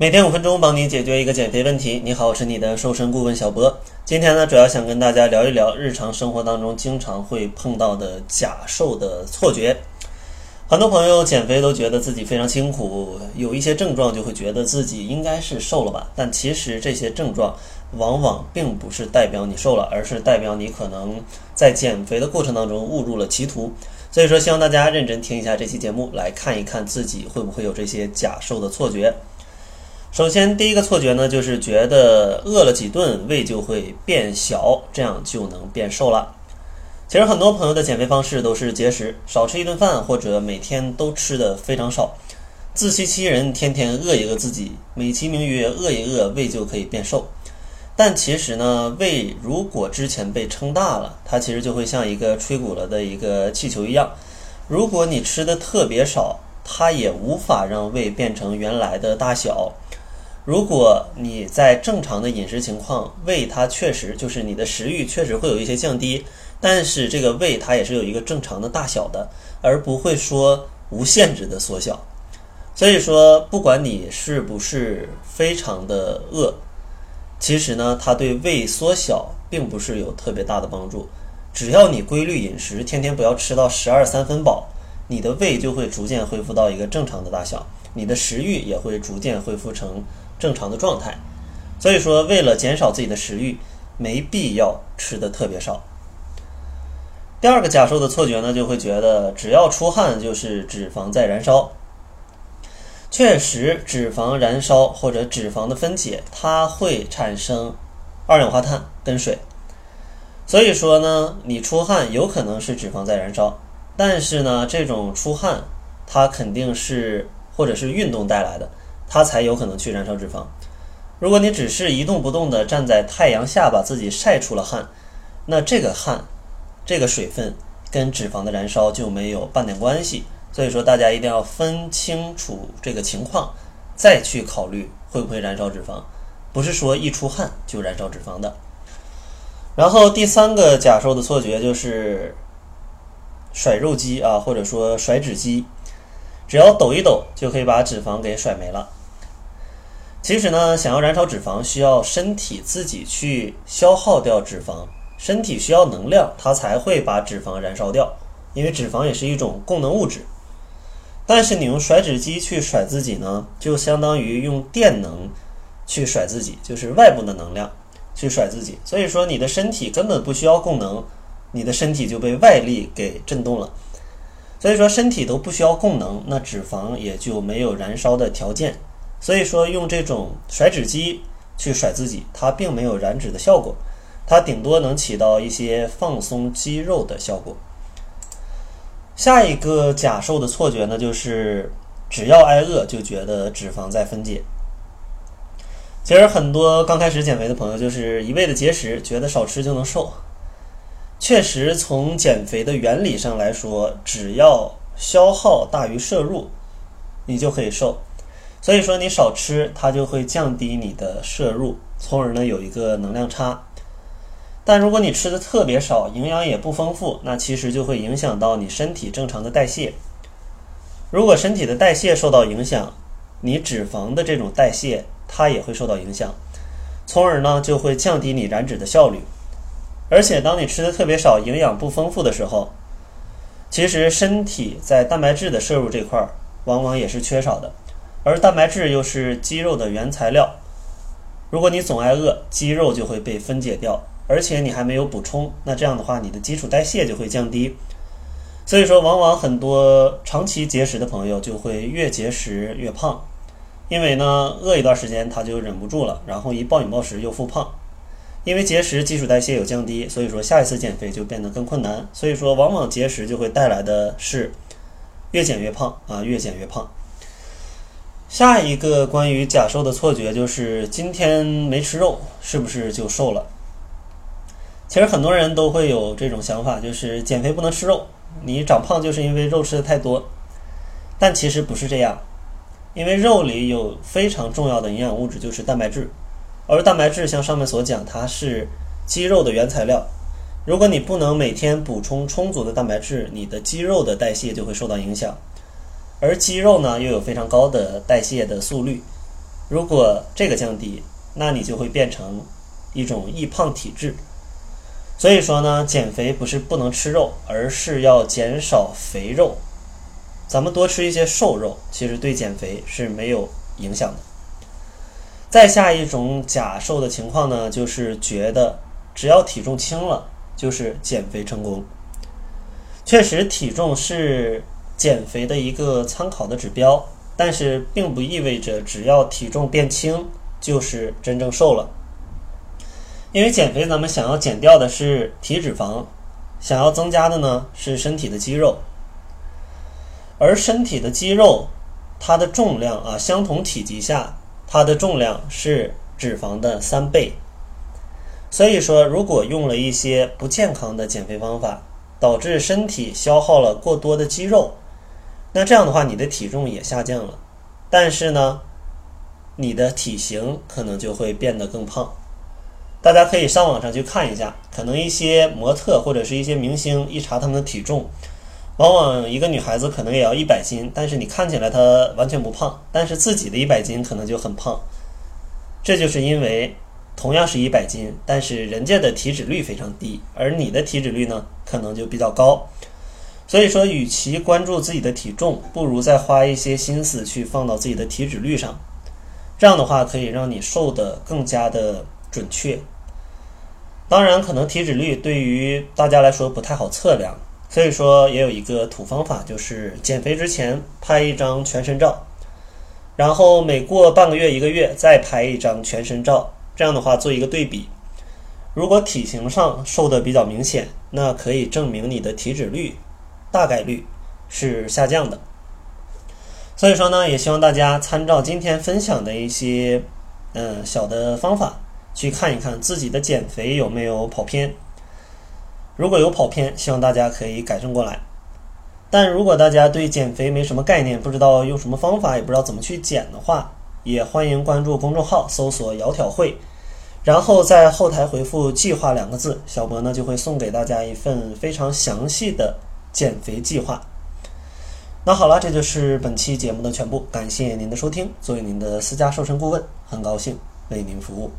每天五分钟，帮你解决一个减肥问题。你好，我是你的瘦身顾问小博。今天呢，主要想跟大家聊一聊日常生活当中经常会碰到的假瘦的错觉。很多朋友减肥都觉得自己非常辛苦，有一些症状就会觉得自己应该是瘦了吧。但其实这些症状往往并不是代表你瘦了，而是代表你可能在减肥的过程当中误入了歧途。所以说，希望大家认真听一下这期节目，来看一看自己会不会有这些假瘦的错觉。首先，第一个错觉呢，就是觉得饿了几顿胃就会变小，这样就能变瘦了。其实很多朋友的减肥方式都是节食，少吃一顿饭，或者每天都吃的非常少，自欺欺人，天天饿一饿自己，美其名曰饿一饿胃就可以变瘦。但其实呢，胃如果之前被撑大了，它其实就会像一个吹鼓了的一个气球一样，如果你吃的特别少，它也无法让胃变成原来的大小。如果你在正常的饮食情况，胃它确实就是你的食欲确实会有一些降低，但是这个胃它也是有一个正常的大小的，而不会说无限制的缩小。所以说，不管你是不是非常的饿，其实呢，它对胃缩小并不是有特别大的帮助。只要你规律饮食，天天不要吃到十二三分饱，你的胃就会逐渐恢复到一个正常的大小，你的食欲也会逐渐恢复成。正常的状态，所以说为了减少自己的食欲，没必要吃的特别少。第二个假设的错觉呢，就会觉得只要出汗就是脂肪在燃烧。确实，脂肪燃烧或者脂肪的分解，它会产生二氧化碳跟水。所以说呢，你出汗有可能是脂肪在燃烧，但是呢，这种出汗它肯定是或者是运动带来的。它才有可能去燃烧脂肪。如果你只是一动不动地站在太阳下，把自己晒出了汗，那这个汗、这个水分跟脂肪的燃烧就没有半点关系。所以说，大家一定要分清楚这个情况，再去考虑会不会燃烧脂肪。不是说一出汗就燃烧脂肪的。然后第三个假瘦的错觉就是甩肉机啊，或者说甩脂机，只要抖一抖就可以把脂肪给甩没了。其实呢，想要燃烧脂肪，需要身体自己去消耗掉脂肪，身体需要能量，它才会把脂肪燃烧掉。因为脂肪也是一种供能物质。但是你用甩脂机去甩自己呢，就相当于用电能去甩自己，就是外部的能量去甩自己。所以说，你的身体根本不需要供能，你的身体就被外力给震动了。所以说，身体都不需要供能，那脂肪也就没有燃烧的条件。所以说，用这种甩脂机去甩自己，它并没有燃脂的效果，它顶多能起到一些放松肌肉的效果。下一个假瘦的错觉呢，就是只要挨饿就觉得脂肪在分解。其实很多刚开始减肥的朋友就是一味的节食，觉得少吃就能瘦。确实，从减肥的原理上来说，只要消耗大于摄入，你就可以瘦。所以说你少吃，它就会降低你的摄入，从而呢有一个能量差。但如果你吃的特别少，营养也不丰富，那其实就会影响到你身体正常的代谢。如果身体的代谢受到影响，你脂肪的这种代谢它也会受到影响，从而呢就会降低你燃脂的效率。而且当你吃的特别少，营养不丰富的时候，其实身体在蛋白质的摄入这块儿往往也是缺少的。而蛋白质又是肌肉的原材料，如果你总挨饿，肌肉就会被分解掉，而且你还没有补充，那这样的话，你的基础代谢就会降低。所以说，往往很多长期节食的朋友就会越节食越胖，因为呢，饿一段时间他就忍不住了，然后一暴饮暴食又复胖。因为节食基础代谢有降低，所以说下一次减肥就变得更困难。所以说，往往节食就会带来的是越减越胖啊，越减越胖。下一个关于假瘦的错觉就是今天没吃肉，是不是就瘦了？其实很多人都会有这种想法，就是减肥不能吃肉，你长胖就是因为肉吃的太多。但其实不是这样，因为肉里有非常重要的营养物质，就是蛋白质。而蛋白质像上面所讲，它是肌肉的原材料。如果你不能每天补充充足的蛋白质，你的肌肉的代谢就会受到影响。而肌肉呢，又有非常高的代谢的速率，如果这个降低，那你就会变成一种易胖体质。所以说呢，减肥不是不能吃肉，而是要减少肥肉。咱们多吃一些瘦肉，其实对减肥是没有影响的。再下一种假瘦的情况呢，就是觉得只要体重轻了，就是减肥成功。确实，体重是减肥的一个参考的指标。但是并不意味着只要体重变轻就是真正瘦了，因为减肥咱们想要减掉的是体脂肪，想要增加的呢是身体的肌肉，而身体的肌肉它的重量啊，相同体积下它的重量是脂肪的三倍，所以说如果用了一些不健康的减肥方法，导致身体消耗了过多的肌肉。那这样的话，你的体重也下降了，但是呢，你的体型可能就会变得更胖。大家可以上网上去看一下，可能一些模特或者是一些明星，一查他们的体重，往往一个女孩子可能也要一百斤，但是你看起来她完全不胖，但是自己的一百斤可能就很胖。这就是因为同样是一百斤，但是人家的体脂率非常低，而你的体脂率呢，可能就比较高。所以说，与其关注自己的体重，不如再花一些心思去放到自己的体脂率上。这样的话，可以让你瘦得更加的准确。当然，可能体脂率对于大家来说不太好测量，所以说也有一个土方法，就是减肥之前拍一张全身照，然后每过半个月、一个月再拍一张全身照。这样的话，做一个对比。如果体型上瘦的比较明显，那可以证明你的体脂率。大概率是下降的，所以说呢，也希望大家参照今天分享的一些嗯小的方法，去看一看自己的减肥有没有跑偏。如果有跑偏，希望大家可以改正过来。但如果大家对减肥没什么概念，不知道用什么方法，也不知道怎么去减的话，也欢迎关注公众号，搜索“窈窕会”，然后在后台回复“计划”两个字，小博呢就会送给大家一份非常详细的。减肥计划。那好了，这就是本期节目的全部。感谢您的收听。作为您的私家瘦身顾问，很高兴为您服务。